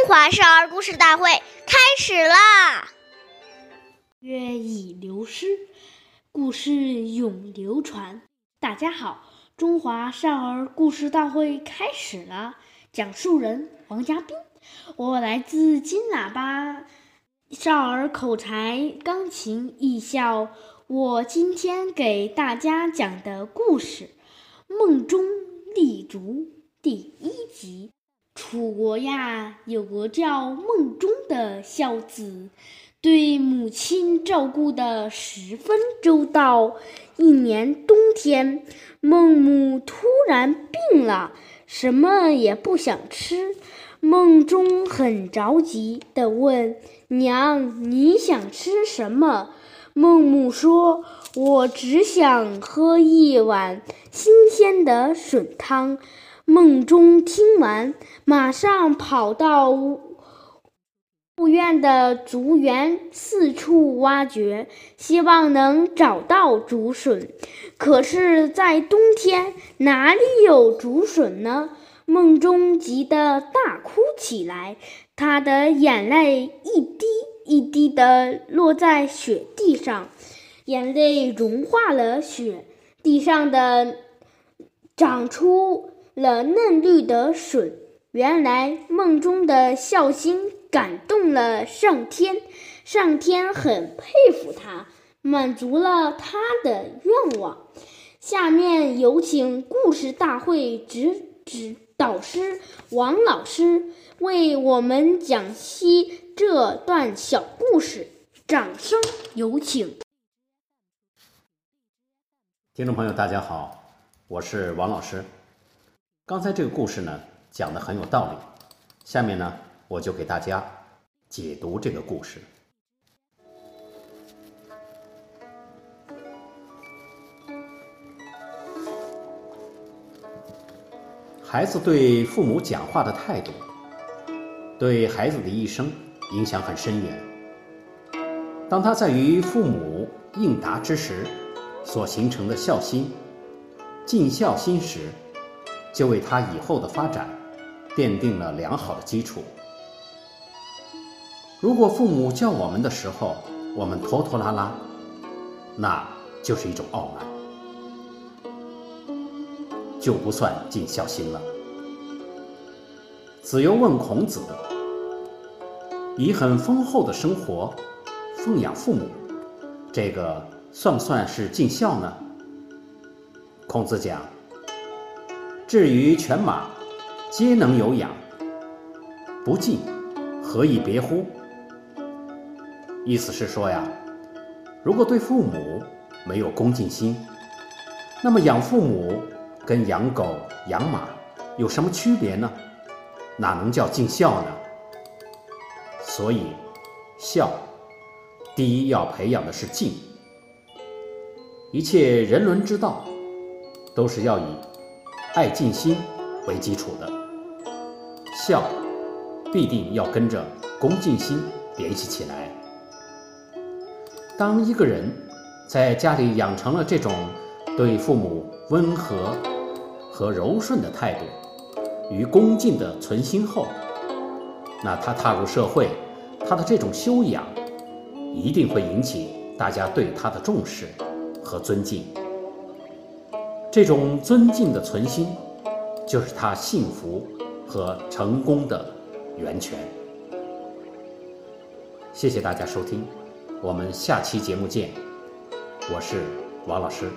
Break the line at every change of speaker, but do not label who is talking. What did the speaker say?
中华少儿故事大会开始啦！
月已流失，故事永流传。大家好，中华少儿故事大会开始了。讲述人王佳斌，我来自金喇叭少儿口才钢琴艺校。我今天给大家讲的故事《梦中立足》第一集。楚国呀，有个叫孟中的孝子，对母亲照顾得十分周到。一年冬天，孟母突然病了，什么也不想吃。孟中很着急地问娘：“你想吃什么？”孟母说：“我只想喝一碗新鲜的笋汤。”梦中听完，马上跑到屋院的竹园，四处挖掘，希望能找到竹笋。可是，在冬天，哪里有竹笋呢？梦中急得大哭起来，他的眼泪一滴一滴地落在雪地上，眼泪融化了雪地上的，长出。了嫩绿的笋，原来梦中的孝心感动了上天，上天很佩服他，满足了他的愿望。下面有请故事大会指指导师王老师为我们讲析这段小故事，掌声有请。
听众朋友，大家好，我是王老师。刚才这个故事呢，讲的很有道理。下面呢，我就给大家解读这个故事。孩子对父母讲话的态度，对孩子的一生影响很深远。当他在与父母应答之时，所形成的孝心、尽孝心时。就为他以后的发展奠定了良好的基础。如果父母叫我们的时候，我们拖拖拉拉，那就是一种傲慢，就不算尽孝心了。子游问孔子：“以很丰厚的生活奉养父母，这个算不算是尽孝呢？”孔子讲。至于犬马，皆能有养，不敬，何以别乎？意思是说呀，如果对父母没有恭敬心，那么养父母跟养狗、养马有什么区别呢？哪能叫尽孝呢？所以，孝，第一要培养的是敬。一切人伦之道，都是要以。爱敬心为基础的孝，必定要跟着恭敬心联系起来。当一个人在家里养成了这种对父母温和和柔顺的态度与恭敬的存心后，那他踏入社会，他的这种修养一定会引起大家对他的重视和尊敬。这种尊敬的存心，就是他幸福和成功的源泉。谢谢大家收听，我们下期节目见。我是王老师。